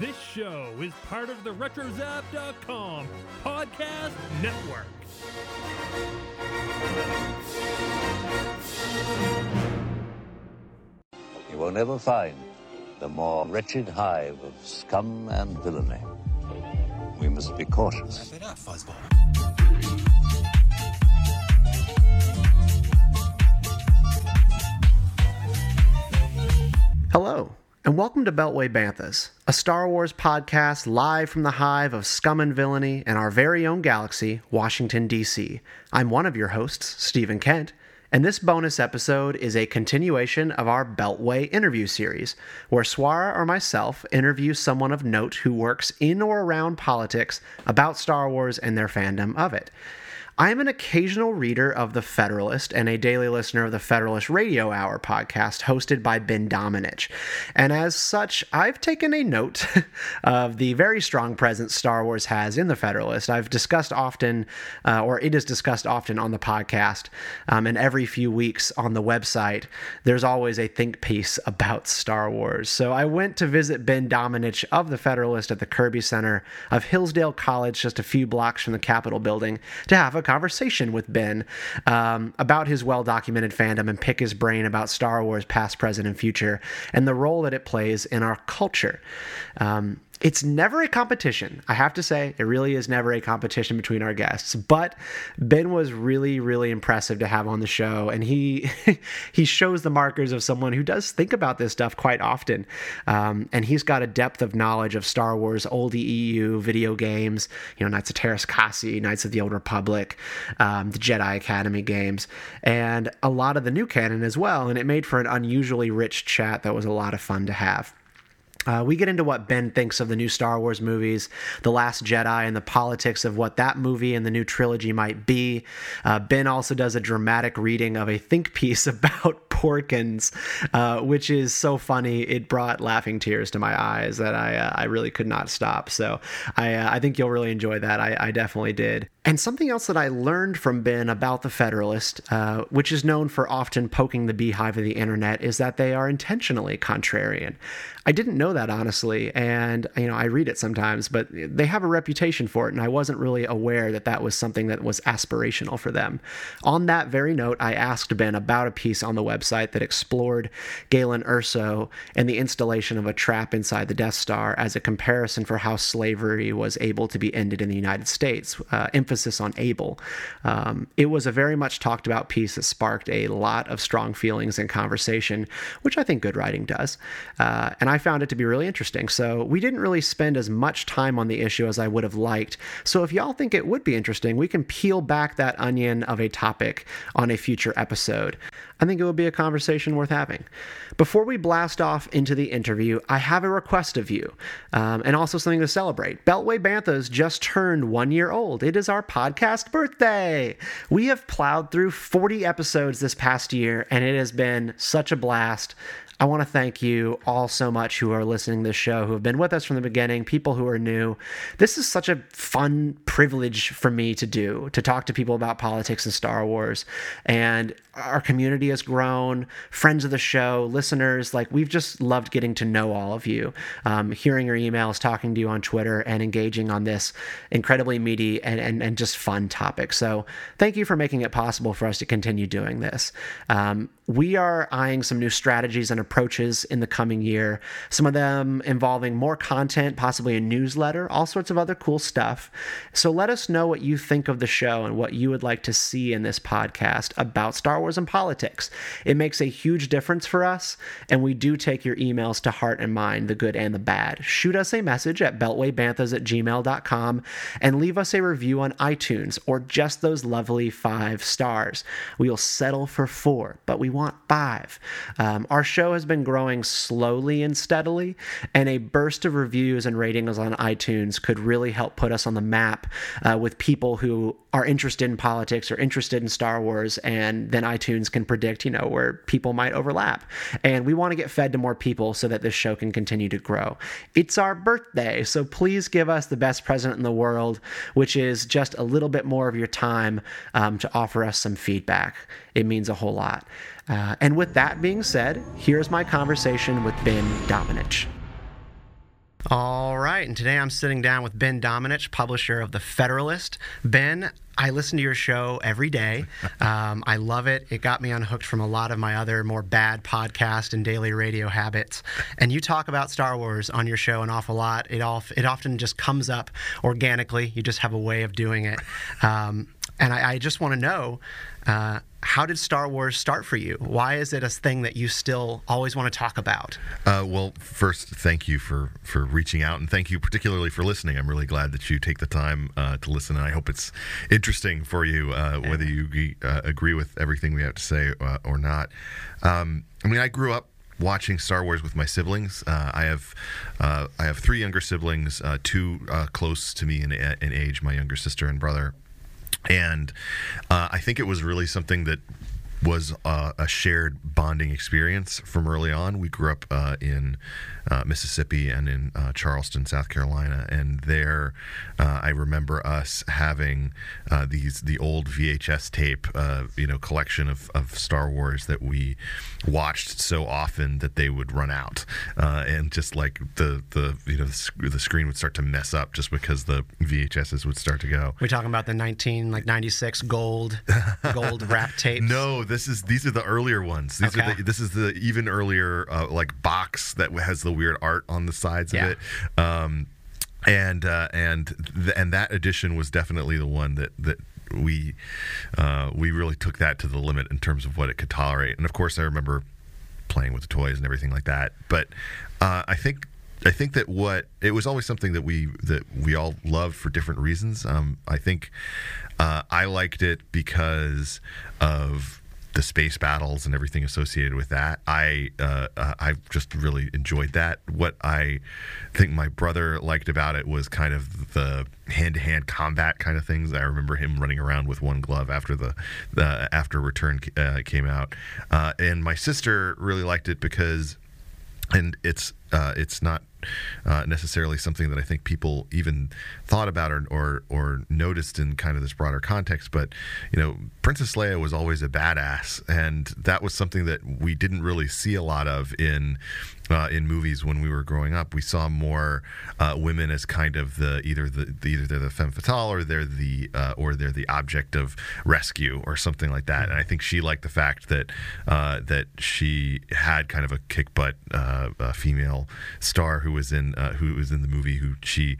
This show is part of the RetroZap.com podcast network. You will never find the more wretched hive of scum and villainy. We must be cautious. it up, Fuzzball. Hello, and welcome to Beltway Banthas, a Star Wars podcast live from the hive of scum and villainy in our very own galaxy, Washington, D.C. I'm one of your hosts, Stephen Kent, and this bonus episode is a continuation of our Beltway interview series, where Swara or myself interview someone of note who works in or around politics about Star Wars and their fandom of it. I am an occasional reader of The Federalist and a daily listener of the Federalist Radio Hour podcast hosted by Ben Domenech. And as such, I've taken a note of the very strong presence Star Wars has in The Federalist. I've discussed often, uh, or it is discussed often on the podcast, um, and every few weeks on the website, there's always a think piece about Star Wars. So I went to visit Ben Domenech of The Federalist at the Kirby Center of Hillsdale College, just a few blocks from the Capitol building, to have a conversation with Ben um, about his well documented fandom and pick his brain about Star Wars, past, present, and future, and the role that it plays in our culture. Um, it's never a competition. I have to say, it really is never a competition between our guests. But Ben was really, really impressive to have on the show, and he he shows the markers of someone who does think about this stuff quite often. Um, and he's got a depth of knowledge of Star Wars, old EU video games, you know, Knights of Teräs Käsi, Knights of the Old Republic, um, the Jedi Academy games, and a lot of the new canon as well. And it made for an unusually rich chat that was a lot of fun to have. Uh, we get into what Ben thinks of the new Star Wars movies, The Last Jedi, and the politics of what that movie and the new trilogy might be. Uh, ben also does a dramatic reading of a think piece about Porkins, uh, which is so funny. It brought laughing tears to my eyes that I uh, I really could not stop. So I uh, I think you'll really enjoy that. I, I definitely did. And something else that I learned from Ben about the Federalist, uh, which is known for often poking the beehive of the internet, is that they are intentionally contrarian. I didn't know that honestly, and you know I read it sometimes, but they have a reputation for it, and I wasn't really aware that that was something that was aspirational for them. On that very note, I asked Ben about a piece on the website that explored Galen Erso and the installation of a trap inside the Death Star as a comparison for how slavery was able to be ended in the United States. Uh, emphasis on able. Um, it was a very much talked about piece that sparked a lot of strong feelings and conversation, which I think good writing does. Uh, and I found it to be really interesting. So we didn't really spend as much time on the issue as I would have liked. So if y'all think it would be interesting, we can peel back that onion of a topic on a future episode. I think it would be a conversation worth having. Before we blast off into the interview, I have a request of you, um, and also something to celebrate. Beltway Banthas just turned one year old. It is our podcast birthday. We have plowed through 40 episodes this past year, and it has been such a blast. I want to thank you all so much who are listening to this show, who have been with us from the beginning, people who are new. This is such a fun privilege for me to do, to talk to people about politics and Star Wars. And our community has grown, friends of the show, listeners. Like, we've just loved getting to know all of you, um, hearing your emails, talking to you on Twitter, and engaging on this incredibly meaty and, and, and just fun topic. So, thank you for making it possible for us to continue doing this. Um, we are eyeing some new strategies and approaches in the coming year, some of them involving more content, possibly a newsletter, all sorts of other cool stuff. So let us know what you think of the show and what you would like to see in this podcast about Star Wars and politics. It makes a huge difference for us, and we do take your emails to heart and mind, the good and the bad. Shoot us a message at beltwaybanthas at gmail.com and leave us a review on iTunes or just those lovely five stars. We'll settle for four, but we want five. Um, our show has been growing slowly and steadily, and a burst of reviews and ratings on iTunes could really help put us on the map uh, with people who are interested in politics or interested in Star Wars, and then iTunes can predict, you know, where people might overlap. And we want to get fed to more people so that this show can continue to grow. It's our birthday, so please give us the best present in the world, which is just a little bit more of your time um, to offer us some feedback. It means a whole lot. Uh, and with that being said, here's my conversation with Ben Domenech. All right, and today I'm sitting down with Ben Domenech, publisher of The Federalist. Ben, I listen to your show every day. Um, I love it. It got me unhooked from a lot of my other more bad podcast and daily radio habits. And you talk about Star Wars on your show an awful lot. It all it often just comes up organically. You just have a way of doing it. Um, and I, I just want to know. Uh, how did Star Wars start for you? Why is it a thing that you still always want to talk about? Uh, well, first, thank you for for reaching out, and thank you particularly for listening. I'm really glad that you take the time uh, to listen, and I hope it's interesting for you, uh, whether you agree, uh, agree, with everything we have to say uh, or not. Um, I mean, I grew up watching Star Wars with my siblings. Uh, I have uh, I have three younger siblings, uh, two close to me in, in, age, my younger sister and brother, and uh, I think it was really something that was uh, a shared bonding experience from early on. We grew up uh, in uh, Mississippi and in uh, Charleston, South Carolina, and there uh, I remember us having uh, these the old VHS tape, you know, collection of, of Star Wars that we watched so often that they would run out, and just like the the you know the, the, screen would start to mess up just because the VHSs would start to go. We're talking about the nineteen like ninety six gold gold wrap tape. No, this is these are the earlier ones. These okay. are the, this is the even earlier uh, like box that has the weird art on the sides yeah. of it. Um, and uh, and th- and that edition was definitely the one that that we uh, we really took that to the limit in terms of what it could tolerate. And of course, I remember playing with the toys and everything like that. But uh, I think I think that what it was always something that we that we all loved for different reasons. Um, I think uh, I liked it because of the space battles and everything associated with that. I uh, uh, I just really enjoyed that. What I think my brother liked about it was kind of the hand to hand combat kind of things. I remember him running around with one glove after the, the after Return uh, came out, uh, and my sister really liked it because, and it's uh, it's not uh, necessarily something that I think people even thought about or, or, or noticed in kind of this broader context. But you know, Princess Leia was always a badass, and that was something that we didn't really see a lot of in uh, in movies when we were growing up. We saw more uh, women as kind of the either the, the, either they're the femme fatale or they're the uh, or they're the object of rescue or something like that. And I think she liked the fact that uh, that she had kind of a kick butt uh, female star who was in uh, who was in the movie who she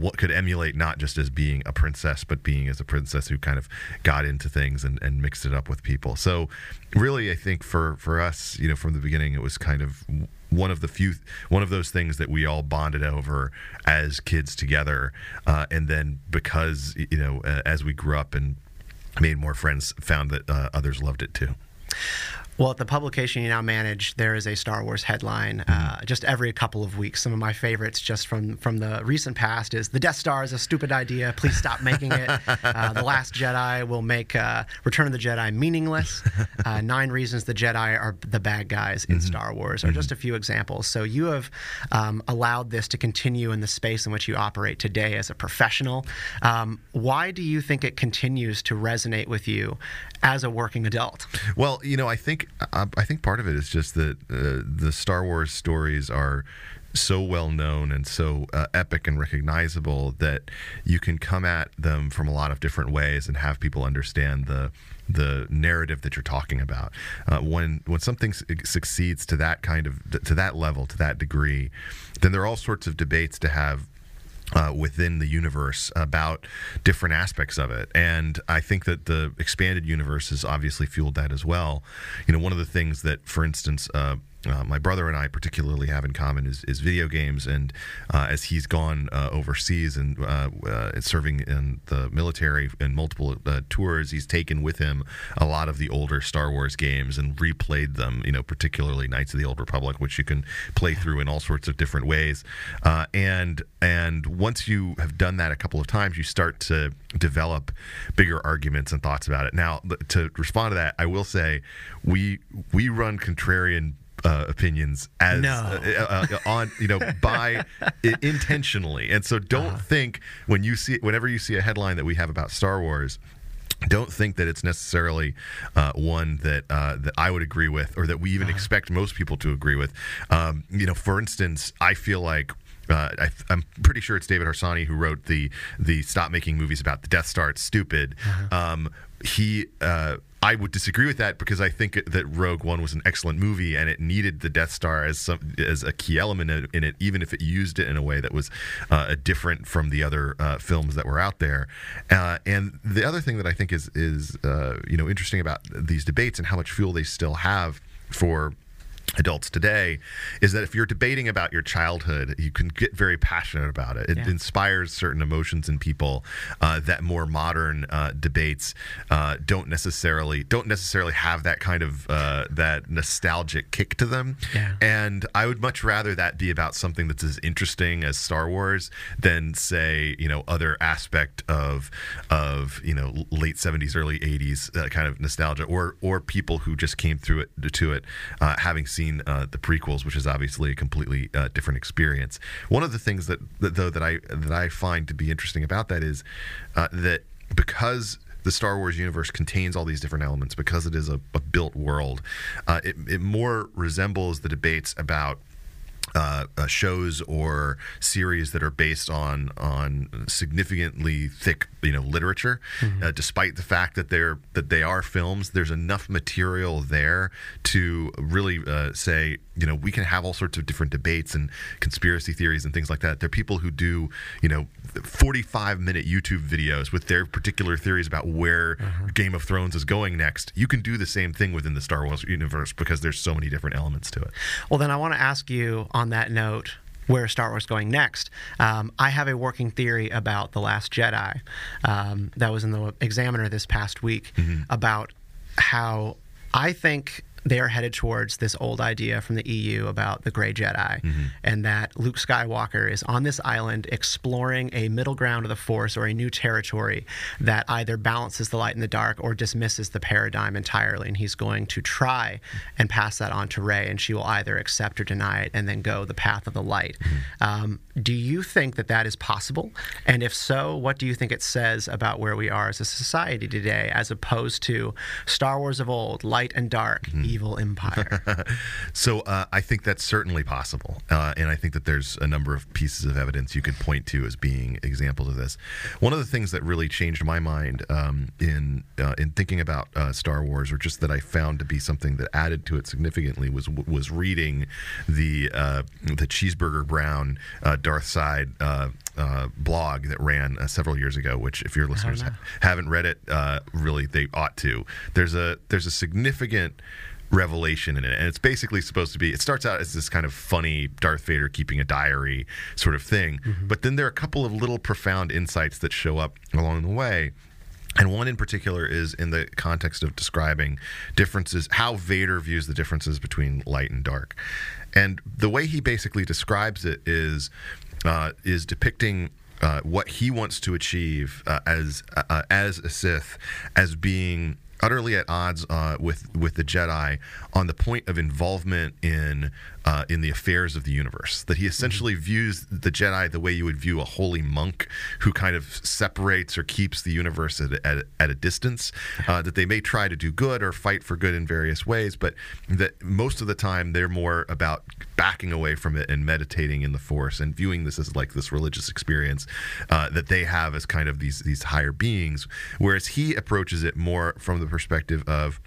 what could emulate not just as being a princess but being as a princess who kind of got into things and, and mixed it up with people. So really, I think for for us, you know, from the beginning, it was kind of one of the few one of those things that we all bonded over as kids together. Uh, and then because you know uh, as we grew up and made more friends found that uh, others loved it too well, at the publication you now manage, there is a Star Wars headline uh, mm-hmm. just every couple of weeks. Some of my favorites, just from from the recent past, is the Death Star is a stupid idea. Please stop making it. uh, the Last Jedi will make uh, Return of the Jedi meaningless. Uh, nine reasons the Jedi are the bad guys in mm-hmm. Star Wars are mm-hmm. just a few examples. So you have um, allowed this to continue in the space in which you operate today as a professional. Um, why do you think it continues to resonate with you as a working adult? Well, you know, I think I, I think part of it is just that uh, the Star Wars stories are so well known and so uh, epic and recognizable that you can come at them from a lot of different ways and have people understand the the narrative that you're talking about. Uh, when when something su- succeeds to that kind of to that level to that degree, then there are all sorts of debates to have uh, within the universe about different aspects of it. And I think that the expanded universe has obviously fueled that as well. You know, one of the things that, for instance, uh, uh, my brother and I particularly have in common is, is video games. And uh, as he's gone uh, overseas and uh, uh, serving in the military in multiple uh, tours, he's taken with him a lot of the older Star Wars games and replayed them. You know, particularly Knights of the Old Republic, which you can play through in all sorts of different ways. and and once you have done that a couple of times, you start to develop bigger arguments and thoughts about it. Now, to respond to that, I will say we we run contrarian uh, opinions as no. uh, uh, uh on you know by intentionally and so don't uh-huh. think when you see whenever you see a headline that we have about Star Wars don't think that it's necessarily uh, one that uh, that I would agree with, or that we even uh-huh. expect most people to agree with. Um, you know, for instance, I feel like uh, I, am pretty sure it's David Harsanyi who wrote the the stop making movies about the Death Star. It's stupid. Uh-huh. Um, he uh, I would disagree with that because I think that Rogue One was an excellent movie and it needed the Death Star as some as a key element in it, even if it used it in a way that was uh, different from the other uh, films that were out there. Uh, and the other thing that I think is is uh, you know interesting about these debates and how much fuel they still have for adults today is that if you're debating about your childhood, you can get very passionate about it. It yeah. inspires certain emotions in people uh, that more modern uh, debates uh, don't necessarily don't necessarily have that kind of uh, that nostalgic kick to them. Yeah. And I would much rather that be about something that's as interesting as Star Wars than say you know other aspect of of you know late 70s early 80s uh, kind of nostalgia or or people who just came through it to it uh, having seen uh, the prequels, which is obviously a completely uh, different experience. One of the things that, that, though that I that I find to be interesting about that is uh, that because the Star Wars universe contains all these different elements because it is a, a built world. Uh, it, it, more resembles the debates about uh, uh, shows or series that are based on on significantly thick you know literature mm-hmm. uh, despite the fact that they're that they are films there's enough material there to really uh, say you know we can have all sorts of different debates and conspiracy theories and things like that there are people who do you know 45 minute YouTube videos with their particular theories about where uh-huh. Game of Thrones is going next you can do the same thing within the Star Wars universe because there's so many different elements to it well then I want to ask you on that note where Star Wars going next. Um, I have a working theory about The Last Jedi um, that was in the Examiner this past week mm-hmm. about how I think they are headed towards this old idea from the EU about the gray Jedi, mm-hmm. and that Luke Skywalker is on this island exploring a middle ground of the Force or a new territory that either balances the light and the dark or dismisses the paradigm entirely. And he's going to try and pass that on to Rey, and she will either accept or deny it and then go the path of the light. Mm-hmm. Um, do you think that that is possible? And if so, what do you think it says about where we are as a society today, as opposed to Star Wars of old, light and dark? Mm-hmm evil empire. so uh, I think that's certainly possible, uh, and I think that there's a number of pieces of evidence you could point to as being examples of this. One of the things that really changed my mind um, in uh, in thinking about uh, Star Wars, or just that I found to be something that added to it significantly, was was reading the uh, the Cheeseburger Brown uh, Darth Side. Uh, blog that ran uh, several years ago. Which, if your listeners ha- haven't read it, uh, really they ought to. There's a there's a significant revelation in it. And it's basically supposed to be, it starts out as this kind of funny Darth Vader keeping a diary sort of thing. Mm-hmm. But then there are a couple of little profound insights that show up along the way. And one in particular is in the context of describing differences, how Vader views the differences between light and dark. And the way he basically describes it is uh, is depicting uh, what he wants to achieve uh, as uh, as a Sith as being utterly at odds uh, with with the Jedi on the point of involvement in uh, in the affairs of the universe. That he essentially mm-hmm. views the Jedi the way you would view a holy monk who kind of separates or keeps the universe at, at, at a distance. Uh, that they may try to do good or fight for good in various ways, but that most of the time they're more about backing away from it and meditating in the Force and viewing this as like this religious experience uh, that they have as kind of these these higher beings. Whereas he approaches it more from the perspective of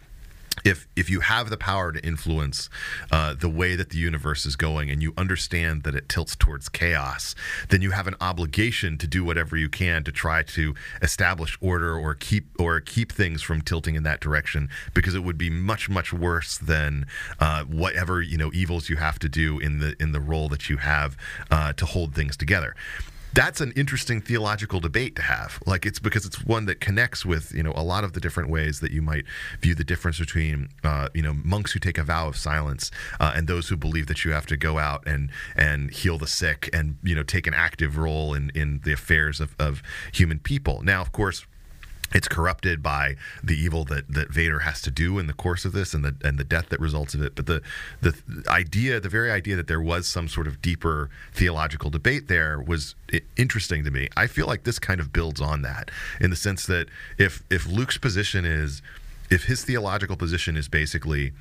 if if you have the power to influence uh, the way that the universe is going and you understand that it tilts towards chaos then you have an obligation to do whatever you can to try to establish order or keep or keep things from tilting in that direction because it would be much much worse than uh, whatever you know evils you have to do in the in the role that you have uh, to hold things together that's an interesting theological debate to have. Like it's because it's one that connects with you know a lot of the different ways that you might view the difference between uh, you know monks who take a vow of silence uh, and those who believe that you have to go out and and heal the sick and you know take an active role in in the affairs of, of human people. Now, of course it's corrupted by the evil that, that Vader has to do in the course of this and the and the death that results of it. But the the idea, the very idea that there was some sort of deeper theological debate there was interesting to me. I feel like this kind of builds on that in the sense that if if Luke's position is if his theological position is basically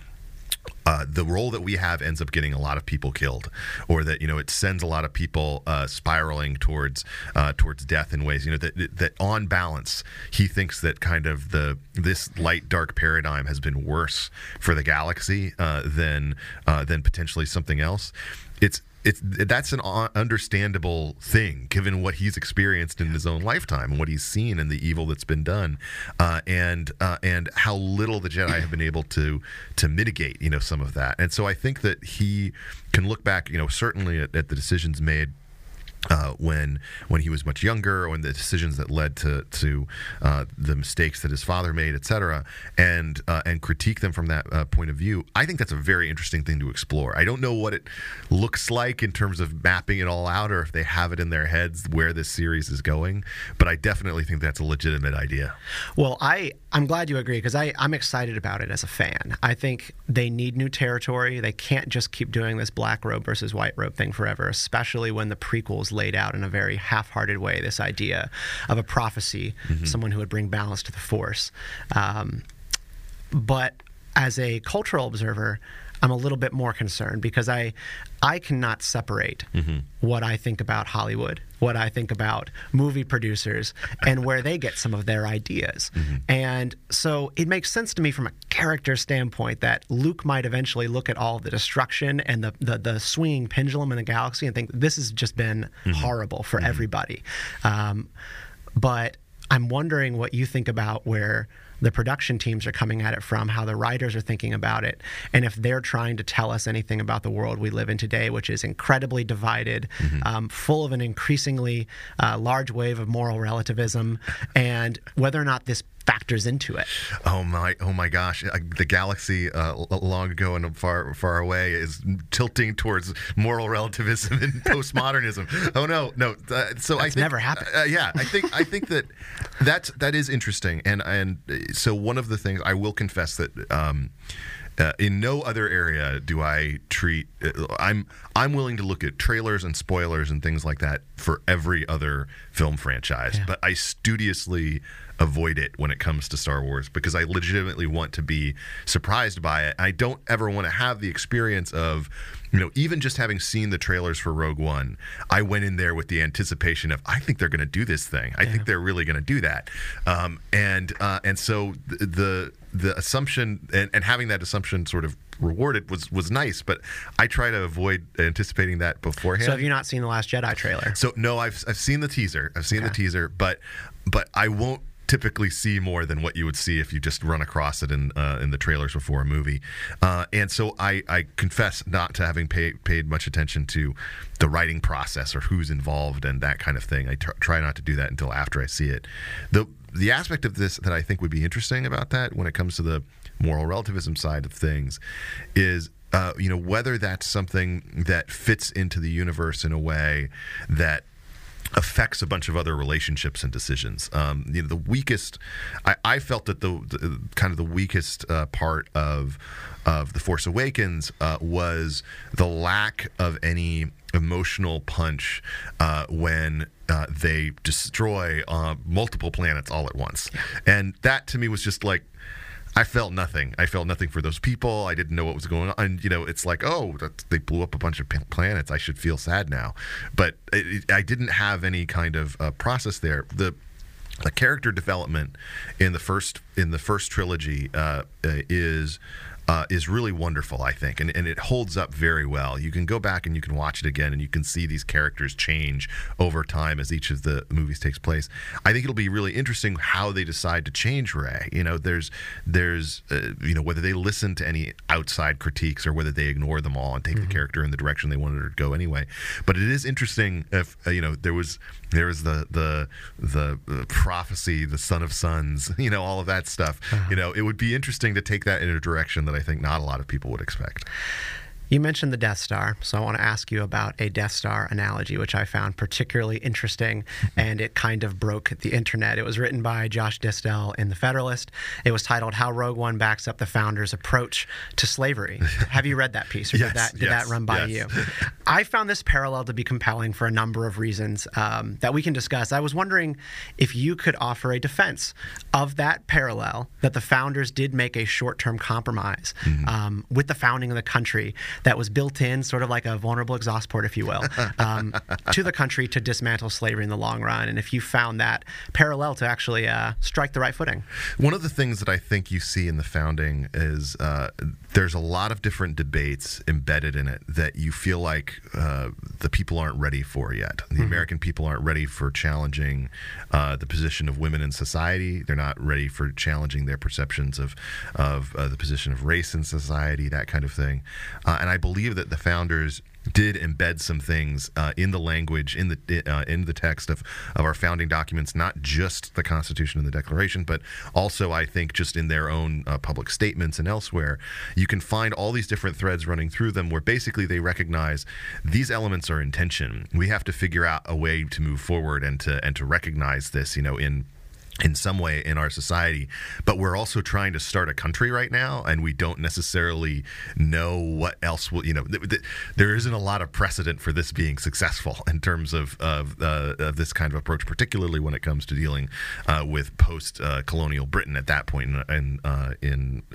uh, the role that we have ends up getting a lot of people killed, or that you know it sends a lot of people uh, spiraling towards uh, towards death in ways. You know that that on balance, he thinks that kind of the this light dark paradigm has been worse for the galaxy uh, than uh, than potentially something else. It's it's that's an understandable thing given what he's experienced in his own lifetime and what he's seen and the evil that's been done, uh, and uh, and how little the Jedi have been able to to mitigate you know some of that. And so I think that he can look back, you know, certainly at, at the decisions made uh, when when he was much younger, when the decisions that led to to uh, the mistakes that his father made, etc., and uh, and critique them from that uh, point of view. I think that's a very interesting thing to explore. I don't know what it looks like in terms of mapping it all out, or if they have it in their heads where this series is going. But I definitely think that's a legitimate idea. Well, I I'm glad you agree because I I'm excited about it as a fan. I think they need new territory. They can't just keep doing this black robe versus white robe thing forever, especially when the prequels laid out in a very half-hearted way this idea of a prophecy, mm-hmm. someone who would bring balance to the force. Um, but as a cultural observer, I'm a little bit more concerned because I I cannot separate mm-hmm. what I think about Hollywood, what I think about movie producers, and where they get some of their ideas. Mm-hmm. And so it makes sense to me from a character standpoint that Luke might eventually look at all the destruction and the the, the swinging pendulum in the galaxy and think this has just been mm-hmm. horrible for mm-hmm. everybody. Um, but I'm wondering what you think about where the production teams are coming at it from, how the writers are thinking about it, and if they're trying to tell us anything about the world we live in today, which is incredibly divided, mm-hmm. um, full of an increasingly uh, large wave of moral relativism, and whether or not this factors into it. Oh my! Oh my gosh! The galaxy, uh, long ago and far far away, is tilting towards moral relativism and postmodernism. oh no, no. Uh, so that's I think, never happened. Uh, yeah, I think I think that that's that is interesting, and and so one of the things I will confess that. Um, uh, in no other area do I treat. Uh, I'm I'm willing to look at trailers and spoilers and things like that for every other film franchise, yeah. but I studiously avoid it when it comes to Star Wars because I legitimately want to be surprised by it. I don't ever want to have the experience of, you know, even just having seen the trailers for Rogue One, I went in there with the anticipation of I think they're going to do this thing. I yeah. think they're really going to do that, um, and uh, and so the the assumption and, and having that assumption sort of rewarded was was nice, but I try to avoid anticipating that beforehand. So have you not seen the Last Jedi trailer? So no, I've I've seen the teaser. I've seen okay. the teaser, but but I won't typically see more than what you would see if you just run across it in uh, in the trailers before a movie. Uh, and so I, I confess not to having pay, paid much attention to the writing process or who's involved and that kind of thing. I try not to do that until after I see it. The the aspect of this that I think would be interesting about that when it comes to the moral relativism side of things is uh, you know whether that's something that fits into the universe in a way that affects a bunch of other relationships and decisions. Um, you know, the weakest, I, I felt that the, the, kind of the weakest uh, part of of the Force Awakens uh, was the lack of any emotional punch uh, when uh, they destroy uh, multiple planets all at once, and that to me was just like I felt nothing. I felt nothing for those people. I didn't know what was going on. And, you know, it's like, oh, they blew up a bunch of planets. I should feel sad now. But it, it, I didn't have any kind of uh, process there. The the character development in the first in the first trilogy uh, is uh, is really wonderful, I think, and, and it holds up very well. You can go back and you can watch it again, and you can see these characters change over time as each of the movies takes place. I think it'll be really interesting how they decide to change Rey. You know, there's there's uh, you know whether they listen to any outside critiques or whether they ignore them all and take mm-hmm. the character in the direction they wanted her to go anyway. But it is interesting if uh, you know there was there was the the the, the prophecy, the son of sons, you know, all of that stuff. Uh-huh. You know, it would be interesting to take that in a direction that I think not a lot of people would expect. You mentioned the Death Star, so I want to ask you about a Death Star analogy, which I found particularly interesting, and it kind of broke the internet. It was written by Josh Distel in The Federalist. It was titled "How Rogue One Backs Up the Founders' Approach to Slavery." Have you read that piece, or yes, did that did yes, that run by yes. you? I found this parallel to be compelling for a number of reasons um, that we can discuss. I was wondering if you could offer a defense of that parallel that the founders did make a short-term compromise Mm-hmm. um, with the founding of the country that was built in, sort of like a vulnerable exhaust port, if you will, um, to the country to dismantle slavery in the long run. And if you found that parallel to actually uh, strike the right footing. One of the things that I think you see in the founding is uh, there's a lot of different debates embedded in it that you feel like uh, the people aren't ready for yet. The American people aren't ready for challenging uh, the position of women in society. They're not ready for challenging their perceptions of of uh, the position of race in society, that kind of thing. Uh, and I believe that the founders did embed some things uh, in the language in the uh, in the text of, of our founding documents, not just the Constitution and the Declaration, but also I think just in their own uh, public statements and elsewhere. You can find all these different threads running through them, where basically they recognize these elements are in tension. We have to figure out a way to move forward and to and to recognize this, you know, in in some way in our society but we're also trying to start a country right now and we don't necessarily know what else will you know th- th- there isn't a lot of precedent for this being successful in terms of of, uh, of this kind of approach particularly when it comes to dealing uh, with post uh, colonial Britain at that point in in, uh,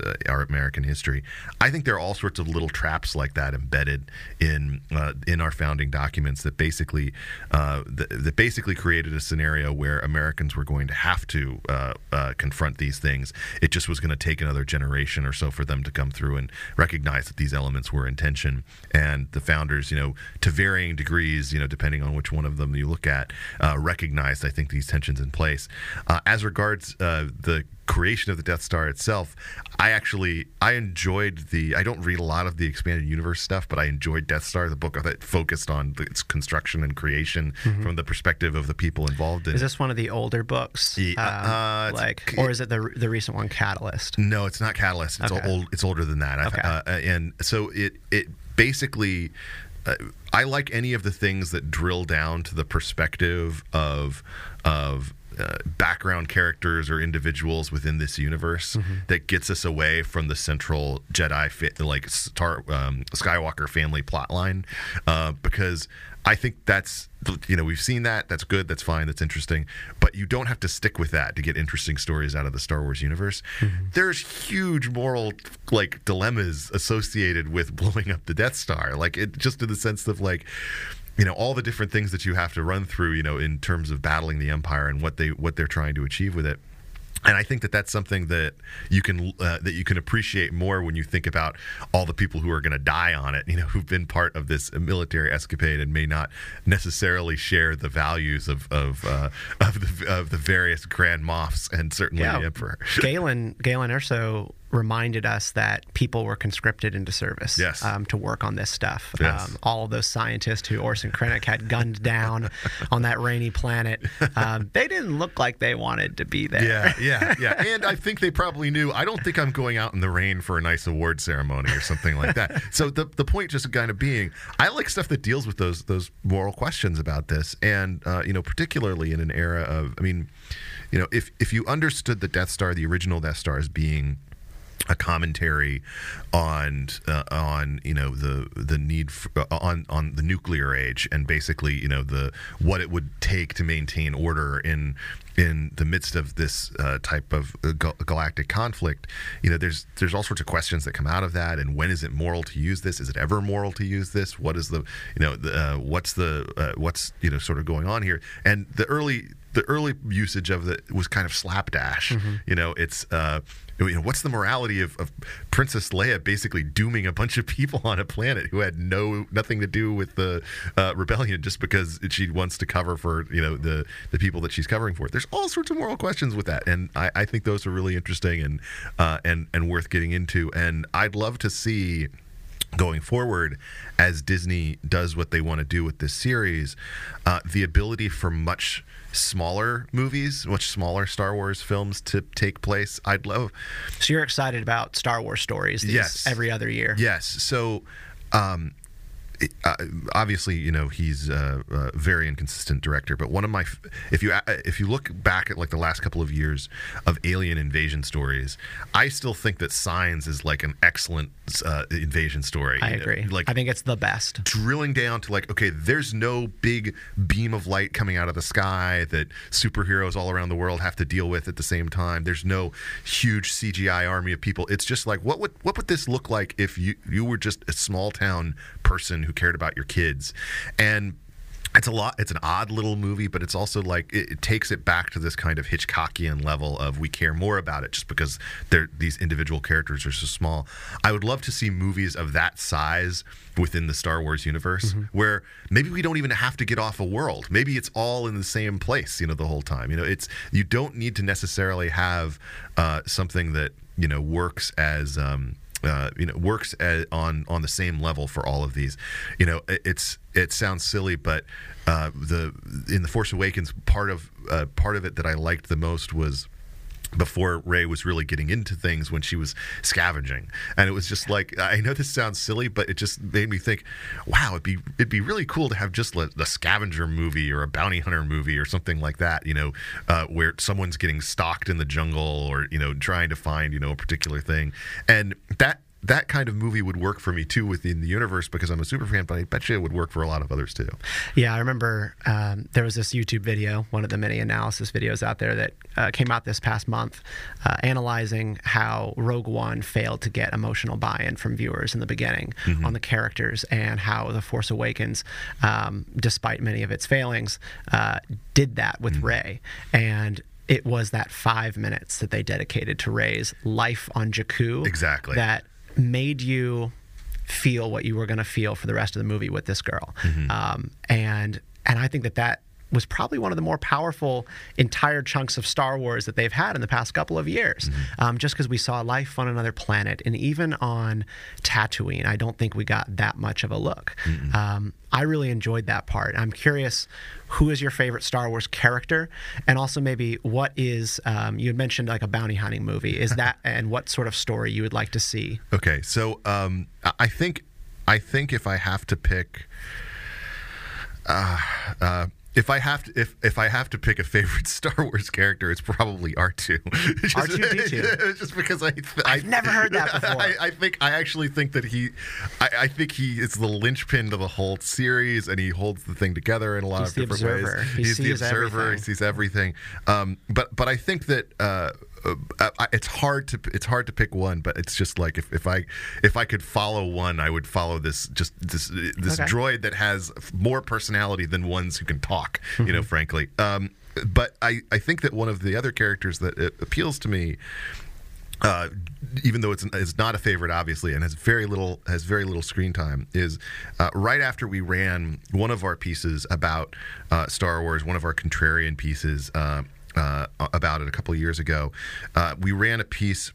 uh, our American history. I think there are all sorts of little traps like that embedded in uh, in our founding documents that basically that, that basically created a scenario where Americans were going to have to uh, uh, confront these things. It just was going to take another generation or so for them to come through and recognize that these elements were intention. And the founders, you know, to varying degrees, you know, depending on which one of them you look at, uh, recognized, I think, these tensions in place. Uh, as regards uh, the creation of the Death Star itself, I actually I enjoyed the. I don't read a lot of the expanded universe stuff, but I enjoyed Death Star, the book that focused on the, its construction and creation from the perspective of the people involved in Is this one of the older books? Yeah, Um, uh, like, or is it the the recent one, Catalyst? No, it's not Catalyst. It's Okay. old. It's older than that. Okay. Uh, and so it it basically. Uh, I like any of the things that drill down to the perspective of of uh, background characters or individuals within this universe Mm-hmm. that gets us away from the central Jedi like Star um, Skywalker family plotline, uh, because I think that's you know we've seen that that's good that's fine that's interesting but you don't have to stick with that to get interesting stories out of the Star Wars universe there's huge moral like dilemmas associated with blowing up the Death Star like it just in the sense of like you know all the different things that you have to run through you know in terms of battling the empire and what they what they're trying to achieve with it and I think that that's something that you can uh, that you can appreciate more when you think about all the people who are going to die on it. You know, who've been part of this military escapade and may not necessarily share the values of of uh, of the of the various grand moffs and certainly yeah. the emperor. Galen Galen Erso reminded us that people were conscripted into service Yes. um, to work on this stuff. Yes. Um, all of those scientists who Orson Krennic had gunned down on that rainy planet, um, they didn't look like they wanted to be there. Yeah, yeah, yeah. And I think they probably knew. I don't think I'm going out in the rain for a nice award ceremony or something like that. So the the point just kind of being, I like stuff that deals with those those moral questions about this, and uh, you know, particularly in an era of, I mean, you know, if if you understood the Death Star, the original Death Star, as being a commentary on uh, on you know the the need for, uh, on on the nuclear age and basically you know the what it would take to maintain order in in the midst of this uh, type of uh, gal- galactic conflict. You know there's there's all sorts of questions that come out of that and when is it moral to use this? Is it ever moral to use this? What is the you know the, uh, what's the uh, what's you know sort of going on here? And the early the early usage of it was kind of slapdash. You know, it's uh, you know, what's the morality of, of Princess Leia basically dooming a bunch of people on a planet who had no nothing to do with the uh, rebellion just because she wants to cover for you know the the people that she's covering for. There's all sorts of moral questions with that, and I, I think those are really interesting and uh, and and worth getting into. And I'd love to see going forward as Disney does what they want to do with this series, uh, the ability for much smaller movies, much smaller Star Wars films to take place. I'd love So you're excited about Star Wars stories these, Yes. every other year. Yes. So um, uh, obviously, you know he's a, a, very inconsistent director. But one of my, if you if you look back at like the last couple of years of alien invasion stories, I still think that Signs is like an excellent uh, invasion story. I agree. Like I think it's the best. Drilling down to like, okay, there's no big beam of light coming out of the sky that superheroes all around the world have to deal with at the same time. There's no huge CGI army of people. It's just like, what would what would this look like if you you were just a small town person who cared about your kids. And it's a lot it's an odd little movie but it's also like it, it, takes it back to this kind of hitchcockian level of we care more about it just because they're these individual characters are so small i would love to see movies of that size within the star wars universe mm-hmm. where maybe we don't even have to get off a world maybe it's all in the same place you know the whole time you know it's you don't need to necessarily have uh, something that you know works as um, uh, you know works at, on on the same level for all of these. You know, it, it's it sounds silly, but uh, the in the Force Awakens part of uh, part of it that I liked the most was before Rey was really getting into things when she was scavenging. And it was just like I know this sounds silly, but it just made me think, wow, it'd be it'd be really cool to have just a, a scavenger movie or a bounty hunter movie or something like that, you know, uh, where someone's getting stalked in the jungle or, you know, trying to find, you know, a particular thing. And that that kind of movie would work for me too within the universe because I'm a super fan, but I bet you it would work for a lot of others too. Yeah, I remember um, there was this YouTube video, one of the many analysis videos out there that uh, came out this past month, uh, analyzing how Rogue One failed to get emotional buy-in from viewers in the beginning mm-hmm. on the characters and how The Force Awakens, um, despite many of its failings, uh, did that with mm-hmm. Rey and it was that five minutes that they dedicated to Rey's life on Jakku. Exactly. That made you feel what you were going to feel for the rest of the movie with this girl. Mm-hmm. Um, and and I think that that was probably one of the more powerful entire chunks of Star Wars that they've had in the past couple of years. Mm-hmm. Um, just because we saw life on another planet, and even on Tatooine, I don't think we got that much of a look. Mm-hmm. Um, I really enjoyed that part. I'm curious, who is your favorite Star Wars character, and also maybe what is um, you had mentioned like a bounty hunting movie. Is that and what sort of story you would like to see? Okay, so um, I think I think if I have to pick. Uh, uh, if I have to if if I have to pick a favorite Star Wars character, it's probably R two. R two D two. Just because I th- I've I, never heard that before. I, I, think I actually think that he, I, I, think he is the linchpin to the whole series, and he holds the thing together in a lot He's of different observer. ways. He He's the observer. Everything. He sees everything. Um, but but I think that. Uh, uh, it's hard to it's hard to pick one, but it's just like if, if I if I could follow one, I would follow this just this this okay. droid that has more personality than ones who can talk. Mm-hmm. You know, frankly. Um, but I I think that one of the other characters that appeals to me uh, even though it's, it's not a favorite, obviously, and has very little has very little screen time, is uh, right after we ran one of our pieces about uh, Star Wars, one of our contrarian pieces uh, uh, about it a couple years ago. Uh, we ran a piece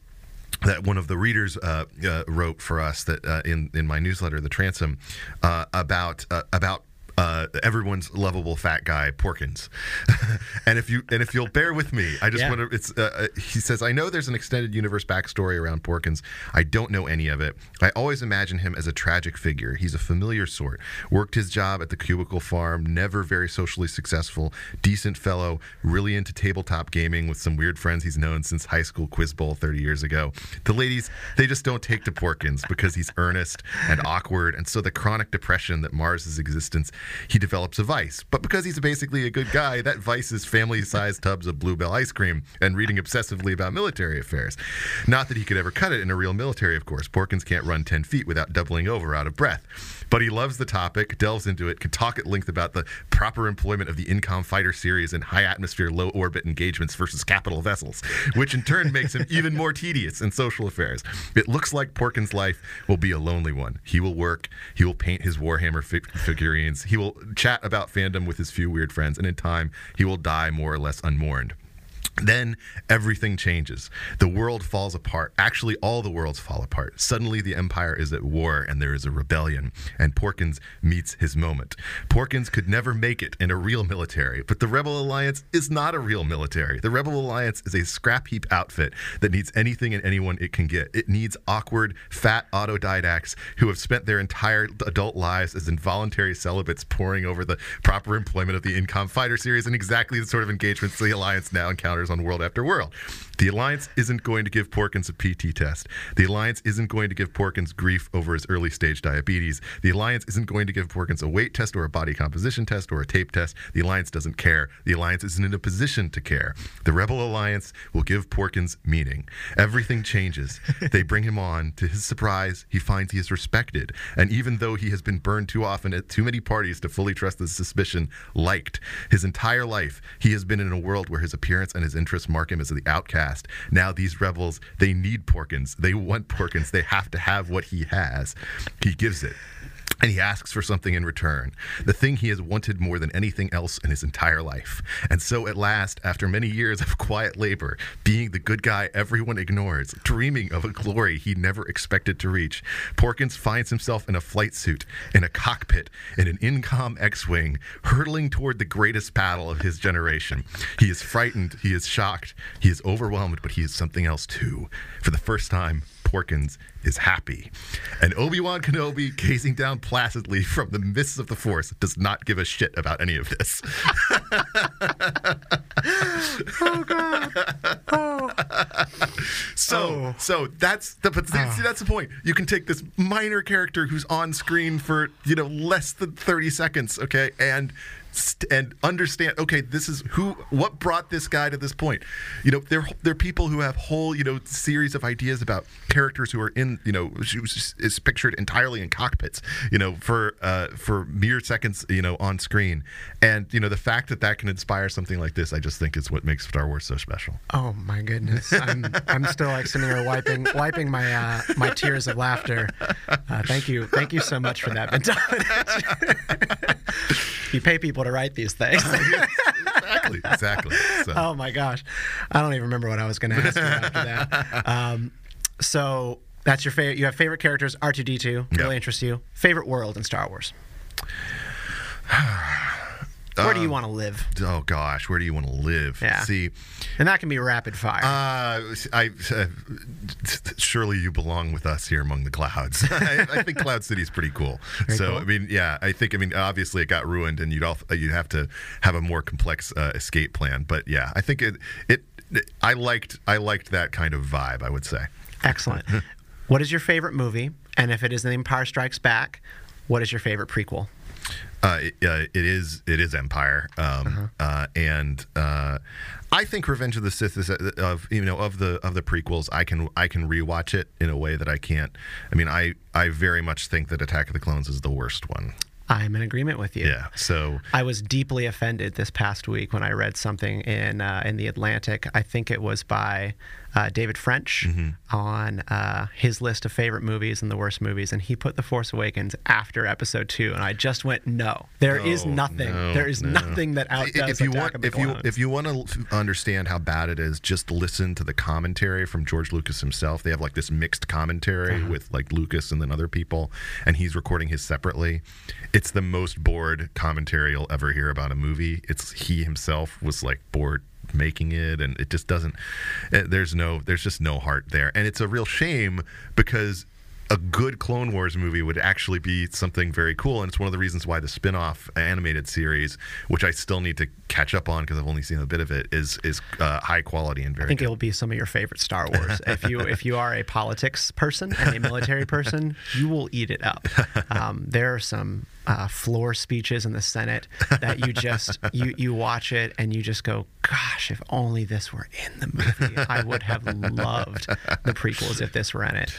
that one of the readers uh, uh, wrote for us that uh, in in my newsletter, the Transom, uh, about about uh, everyone's lovable fat guy Porkins. and if you and if you'll bear with me, I just yeah. want to. It's uh, uh, he says I know there's an extended universe backstory around Porkins. I don't know any of it. I always imagine him as a tragic figure. He's a familiar sort. Worked his job at the cubicle farm. Never very socially successful. Decent fellow. Really into tabletop gaming with some weird friends he's known since high school quiz bowl 30 years ago. The ladies they just don't take to Porkins because he's earnest and awkward, and so the chronic depression that mars his existence he develops a vice. But because he's basically a good guy, that vice is family sized tubs of Blue Bell ice cream and reading obsessively about military affairs. Not that he could ever cut it in a real military, of course. Porkins can't run 10 feet without doubling over out of breath. But he loves the topic, delves into it, can talk at length about the proper employment of the INCOM fighter series in high atmosphere, low orbit engagements versus capital vessels, which in turn makes him even more tedious in social affairs. It looks like Porkins' life will be a lonely one. He will work, he will paint his Warhammer figurines, he will chat about fandom with his few weird friends, and in time, he will die more or less unmourned. Then everything changes. The world falls apart. Actually, all the worlds fall apart. Suddenly, the Empire is at war and there is a rebellion, and Porkins meets his moment. Porkins could never make it in a real military, but the Rebel Alliance is not a real military. The Rebel Alliance is a scrap heap outfit that needs anything and anyone it can get. It needs awkward, fat autodidacts who have spent their entire adult lives as involuntary celibates poring over the proper employment of the Incom Fighter series and exactly the sort of engagements the Alliance now encounters on World After World. The Alliance isn't going to give Porkins a PT test. The Alliance isn't going to give Porkins grief over his early stage diabetes. The Alliance isn't going to give Porkins a weight test or a body composition test or a tape test. The Alliance doesn't care. The Alliance isn't in a position to care. The Rebel Alliance will give Porkins meaning. Everything changes. they bring him on. To his surprise, he finds he is respected. And even though he has been burned too often at too many parties to fully trust the suspicion, liked. His entire life, he has been in a world where his appearance and his interests mark him as the outcast. Now these rebels, they need Porkins. They want Porkins. They have to have what he has. He gives it. And he asks for something in return, the thing he has wanted more than anything else in his entire life. And so, at last, after many years of quiet labor, being the good guy everyone ignores, dreaming of a glory he never expected to reach, Porkins finds himself in a flight suit, in a cockpit, in an Incom X Wing, hurtling toward the greatest battle of his generation. He is frightened, he is shocked, he is overwhelmed, but he is something else too. For the first time, Porkins is happy. And Obi Wan Kenobi, gazing down placidly from the mists of the Force, does not give a shit about any of this. Oh God. Oh. So, Oh. so that's the but see, see, ah. that's the point. You can take this minor character who's on screen for you know less than thirty seconds, okay, and st- and understand. Okay, this is who what brought this guy to this point. You know, there there are people who have whole you know series of ideas about characters who are in you know is pictured entirely in cockpits. You know, for uh, for mere seconds you know on screen, and you know the fact that that can inspire something like this, I just think is what makes Star Wars so special. Oh my goodness! I'm I'm still like sitting here wiping wiping my uh, my tears of laughter. Uh, thank you, thank you so much for that, you pay people to write these things. exactly, exactly. So. oh my gosh, I don't even remember what I was going to ask you after that. Um, so that's your favorite. You have favorite characters. R two D two really Yeah. interests you. Favorite world in Star Wars. Where do you want to live? Oh gosh, where do you want to live? Yeah. See, And that can be rapid fire. uh, I uh, surely you belong with us here among the clouds. I, I think Cloud City is pretty cool. so cool. I mean, yeah, I think I mean obviously it got ruined, and you'd all you'd have to have a more complex uh, escape plan. But yeah, I think it, it it I liked I liked that kind of vibe. I would say. Excellent. what is your favorite movie? And if it is The Empire Strikes Back, what is your favorite prequel? Uh, it, uh, it is it is Empire, um, Uh-huh. uh, and uh, I think Revenge of the Sith is uh, of you know of the of the prequels. I can I can rewatch it in a way that I can't. I mean, I I very much think that Attack of the Clones is the worst one. I'm in agreement with you. Yeah. So I was deeply offended this past week when I read something in uh, in the Atlantic. I think it was by uh, David French Mm-hmm. on uh, his list of favorite movies and the worst movies, and he put The Force Awakens after Episode Two, and I just went, "No, there is No, nothing. no, there is no. nothing that outdoes if you Attack want of the if you Clones." if you want to understand how bad it is, just listen to the commentary from George Lucas himself. They have like this mixed commentary Uh-huh. with like Lucas and then other people, and he's recording his separately. It's the most bored commentary you'll ever hear about a movie. It's he himself was like bored making it and it just doesn't eh, there's no there's just no heart there and it's a real shame because a good Clone Wars movie would actually be something very cool, and it's one of the reasons why the spin-off animated series, which I still need to catch up on because I've only seen a bit of it, is is uh, high quality and very. I think good. it will be some of your favorite Star Wars. if you if you are a politics person and a military person, you will eat it up. Um, there are some uh, floor speeches in the Senate that you just you you watch it and you just go, gosh, if only this were in the movie, I would have loved the prequels if this were in it.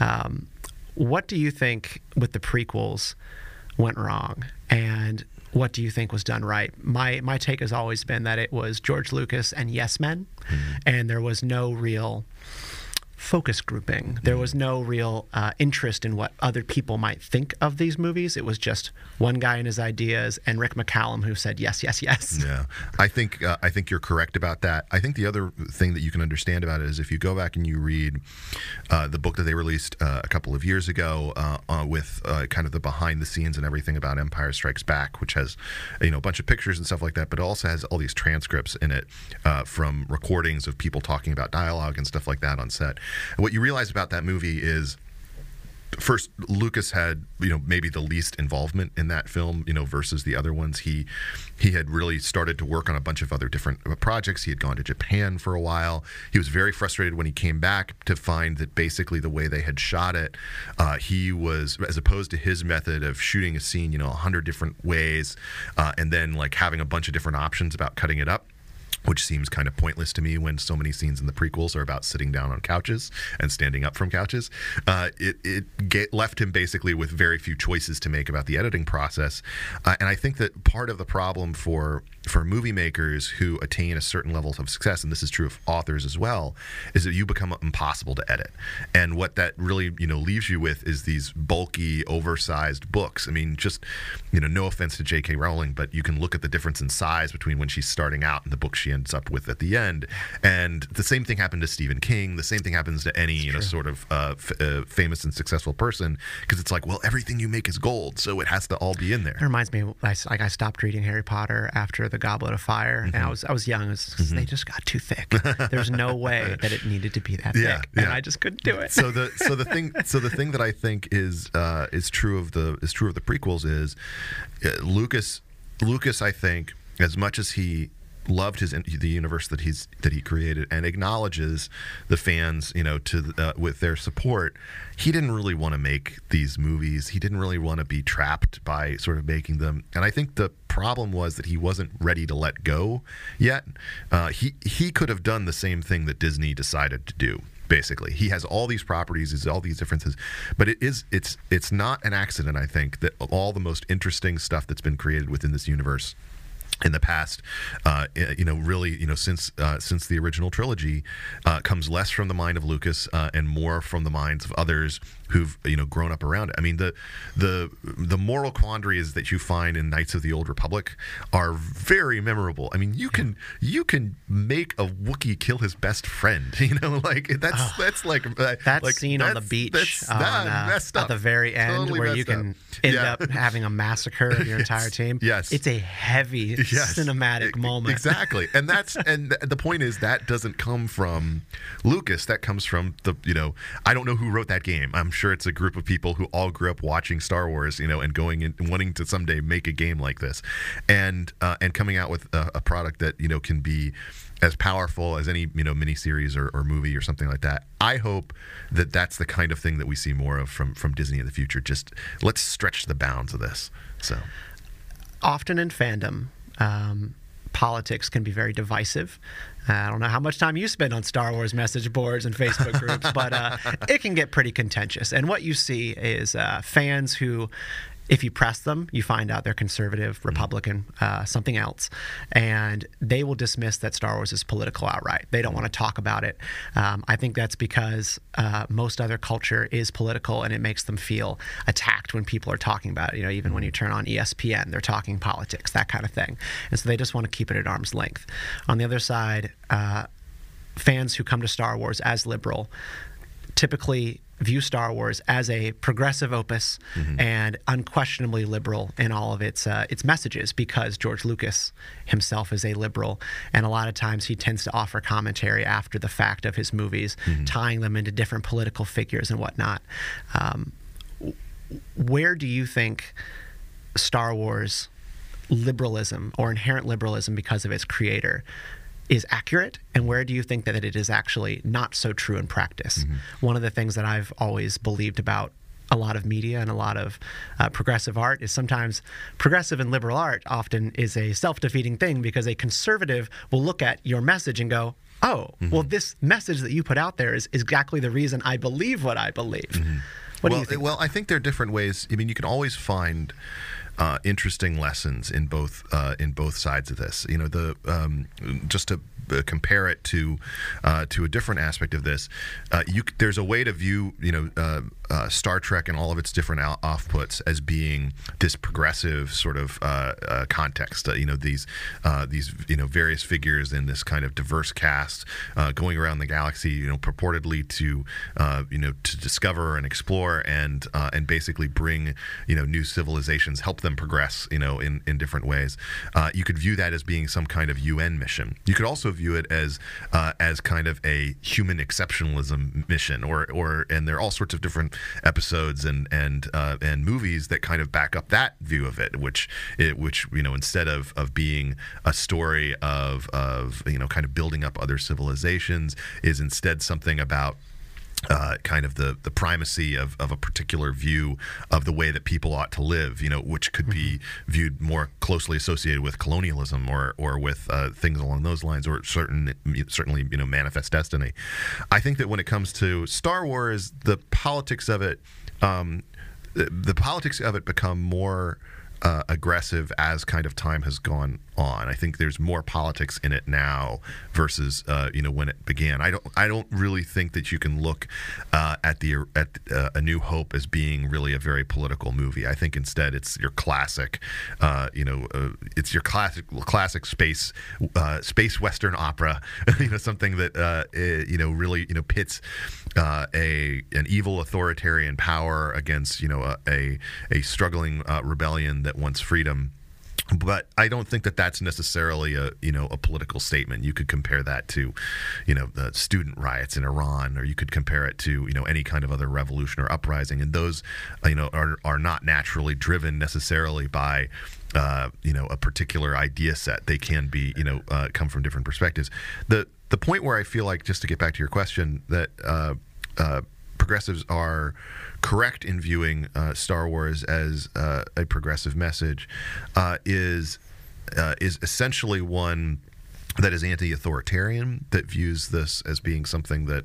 Um, what do you think with the prequels went wrong? And what do you think was done right? My my take has always been that it was george lucas and yes men and there was no real focus grouping. There was no real uh, interest in what other people might think of these movies. It was just one guy and his ideas, and Rick McCallum who said yes, yes, yes. Yeah, I think uh, I think you're correct about that. I think the other thing that you can understand about it is if you go back and you read uh, the book that they released uh, a couple of years ago uh, uh, with kind of the behind the scenes and everything about Empire Strikes Back, which has you know a bunch of pictures and stuff like that, but it also has all these transcripts in it from recordings of people talking about dialogue and stuff like that on set. And what you realize about that movie is first Lucas had you know maybe the least involvement in that film you know versus the other ones. He he had really started to work on a bunch of other different uh, projects. He had gone to Japan for a while. He was very frustrated when he came back to find that basically the way they had shot it uh, he was as opposed to his method of shooting a scene you know a hundred different ways uh, and then like having a bunch of different options about cutting it up which seems kind of pointless to me when so many scenes in the prequels are about sitting down on couches and standing up from couches. Uh, it it get, left him basically with very few choices to make about the editing process, uh, and I think that part of the problem for for movie makers who attain a certain level of success, and this is true of authors as well, is that you become impossible to edit. And what that really, you know, leaves you with is these bulky, oversized books. I mean, just, you know, no offense to J.K. Rowling, but you can look at the difference in size between when she's starting out and the book she ends up with at the end. And the same thing happened to Stephen King. The same thing happens to any, you know, sort of uh, f- uh, famous and successful person because it's like, well, everything you make is gold, so it has to all be in there. It reminds me, like I stopped reading Harry Potter after the the Goblet of Fire, mm-hmm. and I mm-hmm. was I was young. Was, mm-hmm. They just got too thick. There's no way that it needed to be that yeah, thick, yeah. and I just couldn't do it. so the so the thing so the thing that I think is uh, is true of the is true of the prequels is uh, Lucas Lucas I think as much as he loved his the universe that he's that he created and acknowledges the fans you know to uh, with their support he didn't really want to make these movies. He didn't really want to be trapped by sort of making them. And i think the problem was that he wasn't ready to let go yet. Uh, he he could have done the same thing that disney decided to do basically. He has all these properties he's all these differences but it is it's it's not an accident i think that all the most interesting stuff that's been created within this universe in the past, uh, you know, really, you know, since uh, since the original trilogy, uh, comes less from the mind of Lucas uh, and more from the minds of others who've you know grown up around it. I mean, the the the moral quandaries that you find in Knights of the Old Republic are very memorable. I mean, you can you can make a Wookiee kill his best friend. You know, like that's oh, that's like uh, that like, scene on the beach on, uh, at the very end totally where you can up. end yeah. up having a massacre of your entire team. Yes, it's a heavy yes. cinematic moment. Exactly, and that's and the point is that doesn't come from Lucas. That comes from the you know I don't know who wrote that game. I'm sure it's a group of people who all grew up watching Star Wars, you know, and going and wanting to someday make a game like this, and uh, and coming out with a, a product that you know can be as powerful as any you know miniseries or, or movie or something like that. I hope that that's the kind of thing that we see more of from from Disney in the future. Just let's stretch the bounds of this. So often in fandom. Um, politics can be very divisive. I don't know how much time you spend on Star Wars message boards and Facebook groups, but uh, it can get pretty contentious. And what you see is uh, fans who if you press them, you find out they're conservative, mm-hmm. Republican, uh, something else, and they will dismiss that Star Wars is political outright. They don't want to talk about it. Um, I think that's because uh, most other culture is political, and it makes them feel attacked when people are talking about it. You know, even when you turn on ESPN, they're talking politics, that kind of thing, and so they just want to keep it at arm's length. On the other side. Uh, fans who come to Star Wars as liberal typically view Star Wars as a progressive opus mm-hmm. and unquestionably liberal in all of its uh, its messages because George Lucas himself is a liberal, and a lot of times he tends to offer commentary after the fact of his movies, mm-hmm. tying them into different political figures and whatnot. Um, where do you think Star Wars liberalism or inherent liberalism because of its creator is accurate and where do you think that it is actually not so true in practice mm-hmm. one of the things that i've always believed about a lot of media and a lot of uh, progressive art is sometimes progressive and liberal art often is a self-defeating thing because a conservative will look at your message and go oh mm-hmm. well this message that you put out there is, is exactly the reason i believe what i believe mm-hmm. what well, do you think well i think there are different ways i mean you can always find uh, interesting lessons in both uh, in both sides of this. You know, the um, just to uh, compare it to uh, to a different aspect of this, uh, you there's a way to view you know uh, uh, Star Trek and all of its different out- offputs as being this progressive sort of uh, context. you know these these you know various figures in this kind of diverse cast going around the galaxy. You know purportedly to you know to discover and explore and and basically bring you know new civilizations, help them progress. You know in in different ways. you could view that as being some kind of UN mission. You could also view it as uh, as kind of a human exceptionalism mission, or or and there are all sorts of different episodes and and uh, and movies that kind of back up that view of it, which it, which you know instead of of being a story of of you know kind of building up other civilizations, is instead something about uh, kind of the the primacy of, of a particular view of the way that people ought to live, you know, which could be mm-hmm. viewed more closely associated with colonialism or or with uh, things along those lines, or certain certainly you know manifest destiny. I think that when it comes to Star Wars, the politics of it, um, the, the politics of it become more uh, aggressive as kind of time has gone on. I think there's more politics in it now versus uh, you know when it began. I don't I don't really think that you can look uh, at the at uh, A New Hope as being really a very political movie. I think instead it's your classic, uh, you know, uh, it's your classic classic space space western opera. you know, something that it, you know really you know pits a an evil authoritarian power against you know a a, a struggling rebellion that wants freedom but I don't think that that's necessarily a you know a political statement. You could compare that to, you know, the student riots in Iran, or you could compare it to you know any kind of other revolution or uprising, and those you know are are not naturally driven necessarily by. Uh, you know, a particular idea set. They can be, you know, uh, come from different perspectives. The the point where I feel like, just to get back to your question, that uh, uh progressives are correct in viewing uh, Star Wars as uh, a progressive message uh, is uh, is essentially one that is anti-authoritarian that views this as being something that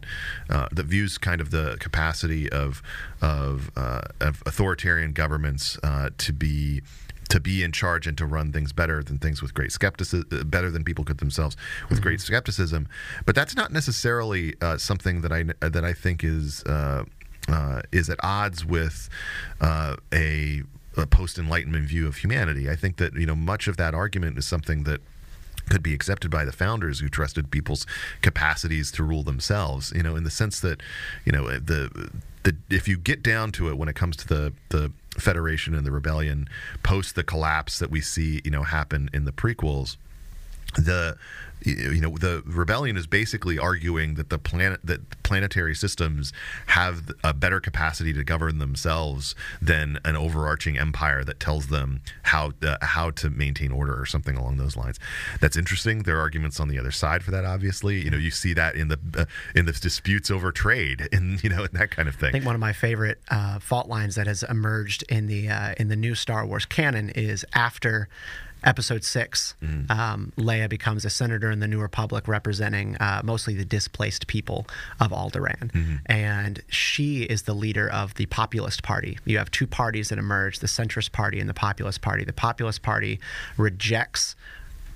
uh, that views kind of the capacity of of, uh, of authoritarian governments to be to be in charge and to run things better than things with great skepticism, better than people could themselves with mm-hmm. great skepticism. But that's not necessarily uh, something that I that I think is uh, uh, is at odds with uh, a, a post Enlightenment view of humanity. I think that you know much of that argument is something that could be accepted by the founders who trusted people's capacities to rule themselves. You know, in the sense that you know the the if you get down to it when it comes to the the Federation and the rebellion post the collapse that we see you know happen in the prequels the you know the rebellion is basically arguing that the planet that planetary systems have a better capacity to govern themselves than an overarching empire that tells them how uh, how to maintain order or something along those lines. That's interesting. There are arguments on the other side for that. Obviously, you know you see that in the uh, in the disputes over trade and you know and that kind of thing. I think one of my favorite uh, fault lines that has emerged in the uh, in the new Star Wars canon is after episode 6 mm-hmm. um, Leia becomes a senator in the New Republic representing uh, mostly the displaced people of Alderaan. Mm-hmm. And she is the leader of the Populist Party. You have two parties that emerge the Centrist Party and the Populist Party. The Populist Party rejects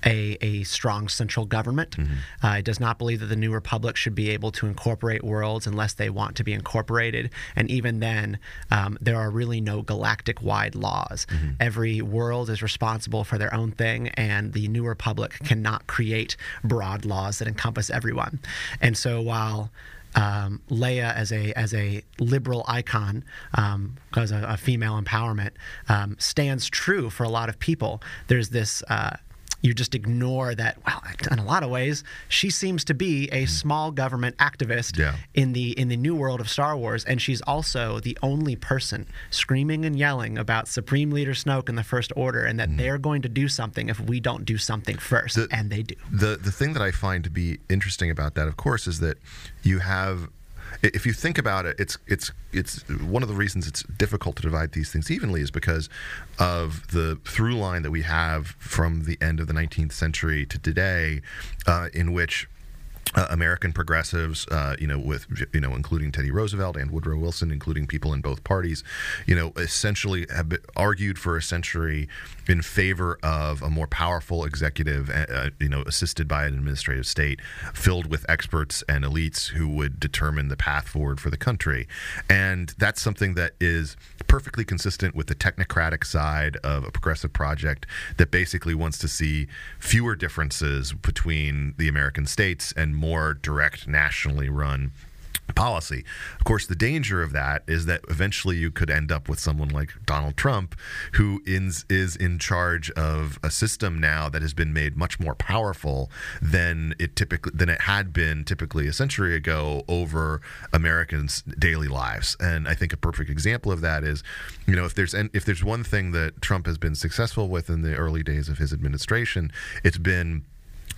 a, a strong central government. Mm-hmm. Uh, it does not believe that the New Republic should be able to incorporate worlds unless they want to be incorporated. And even then, um, there are really no galactic wide laws. Mm-hmm. Every world is responsible for their own thing, and the New Republic cannot create broad laws that encompass everyone. And so while um, Leia as a as a liberal icon, um, because a, a, female empowerment um, stands true for a lot of people. There's this uh, you just ignore that. Well, in a lot of ways, she seems to be a small government activist yeah. in the in the new world of Star Wars, and she's also the only person screaming and yelling about Supreme Leader Snoke and the First Order, and that mm. they're going to do something if we don't do something first, the, and they do. The the thing that I find to be interesting about that, of course, is that you have if you think about it, it's it's it's one of the reasons it's difficult to divide these things evenly is because of the through line that we have from the end of the 19th century to today, uh, in which uh, American progressives, uh, you know, with you know, including Teddy Roosevelt and Woodrow Wilson, including people in both parties, you know, essentially have argued for a century in favor of a more powerful executive, uh, uh, you know, assisted by an administrative state filled with experts and elites who would determine the path forward for the country, and that's something that is perfectly consistent with the technocratic side of a progressive project that basically wants to see fewer differences between the American states and more direct nationally run policy. Of course, the danger of that is that eventually you could end up with someone like Donald Trump, who is, is in charge of a system now that has been made much more powerful than it typically than it had been typically a century ago over Americans' daily lives. And I think a perfect example of that is, you know, if there's if there's one thing that Trump has been successful with in the early days of his administration, it's been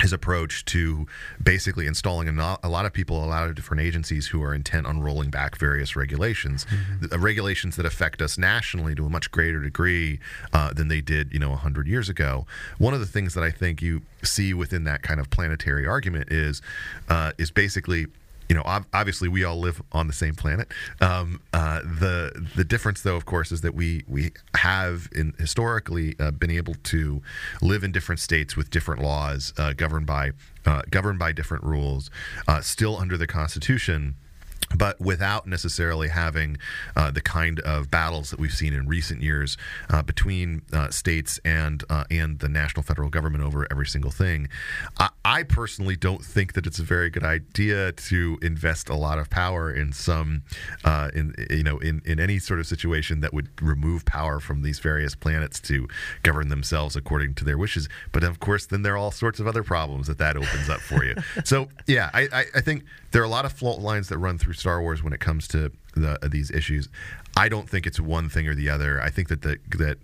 his approach to basically installing a, a, lot of people, a lot of different agencies who are intent on rolling back various regulations, mm-hmm. regulations that affect us nationally to a much greater degree uh, than they did, you know, hundred years ago. One of the things that I think you see within that kind of planetary argument is uh, is basically you know, obviously we all live on the same planet. Um, uh, the the difference, though, of course, is that we we have in historically uh, been able to live in different states with different laws uh, governed by uh, governed by different rules, uh, still under the Constitution but without necessarily having uh, the kind of battles that we've seen in recent years uh, between uh, states and uh, and the national federal government over every single thing. I, I, personally don't think that it's a very good idea to invest a lot of power in some uh, in you know in, in any sort of situation that would remove power from these various planets to govern themselves according to their wishes. But of course, then there are all sorts of other problems that that opens up for you. so yeah, I, I, I think there are a lot of fault lines that run through Star Wars when it comes to the, these issues. I don't think it's one thing or the other. I think that the, that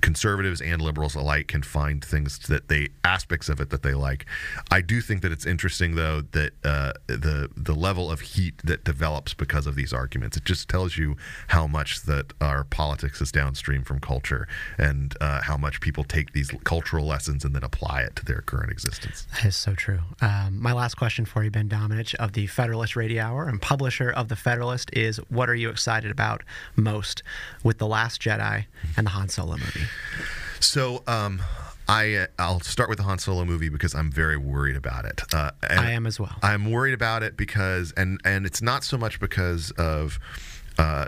conservatives and liberals alike can find things that they aspects of it that they like. I do think that it's interesting though that uh, the the level of heat that develops because of these arguments. It just tells you how much that our politics is downstream from culture and uh, how much people take these cultural lessons and then apply it to their current existence. That is so true. Um, my last question for you, Ben Domenech of the Federalist Radio Hour and publisher of the Federalist, is what are you excited about most with the Last Jedi and the Han Solo movie? Movie? So, um, I uh, I'll start with the Han Solo movie because I'm very worried about it. Uh, I am as well. I'm worried about it because and and it's not so much because of uh,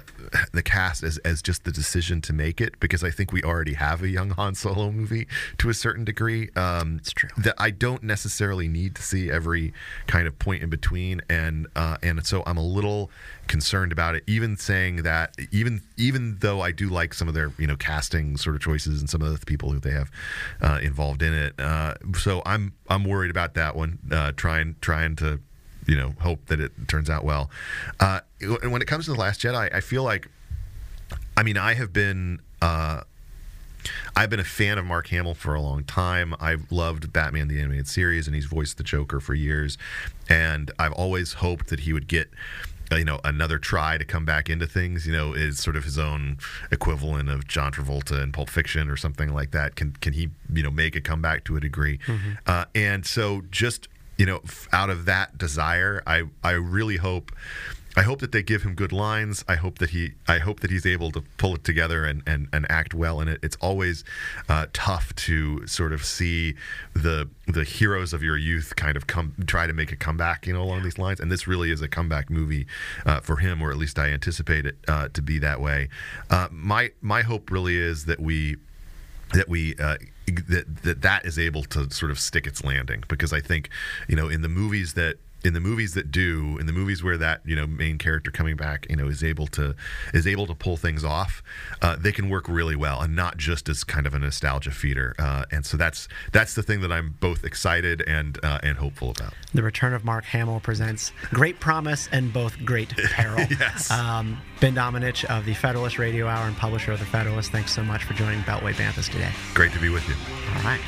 the cast as, as just the decision to make it because I think we already have a young Han Solo movie to a certain degree. Um, it's true that I don't necessarily need to see every kind of point in between, and uh, and so I'm a little concerned about it. Even saying that, even even though I do like some of their you know casting sort of choices and some of the people who they have uh, involved in it, uh, so I'm I'm worried about that one. Uh, trying trying to you know hope that it turns out well. Uh, and when it comes to the Last Jedi, I feel like, I mean, I have been. Uh, I've been a fan of Mark Hamill for a long time. I've loved Batman the animated series, and he's voiced the Joker for years. And I've always hoped that he would get you know another try to come back into things you know is sort of his own equivalent of John Travolta in Pulp Fiction or something like that can can he you know make a comeback to a degree mm-hmm. uh, and so just you know, out of that desire, I I really hope I hope that they give him good lines. I hope that he I hope that he's able to pull it together and and, and act well in it. It's always uh, tough to sort of see the the heroes of your youth kind of come try to make a comeback, you know, along these lines. And this really is a comeback movie uh, for him, or at least I anticipate it uh, to be that way. Uh, my my hope really is that we that we uh, that, that that is able to sort of stick its landing. Because I think you know in the movies that in the movies that do in the movies where that you know main character coming back you know is able to is able to pull things off uh, they can work really well and not just as kind of a nostalgia feeder. Uh, and so that's that's the thing that I'm both excited and uh, and hopeful about. The return of Mark Hamill presents great promise and both great peril. Yes. Um, Ben Domenech of the Federalist Radio Hour and publisher of the Federalist thanks so much for joining Beltway Banthas today. Great to be with you. All right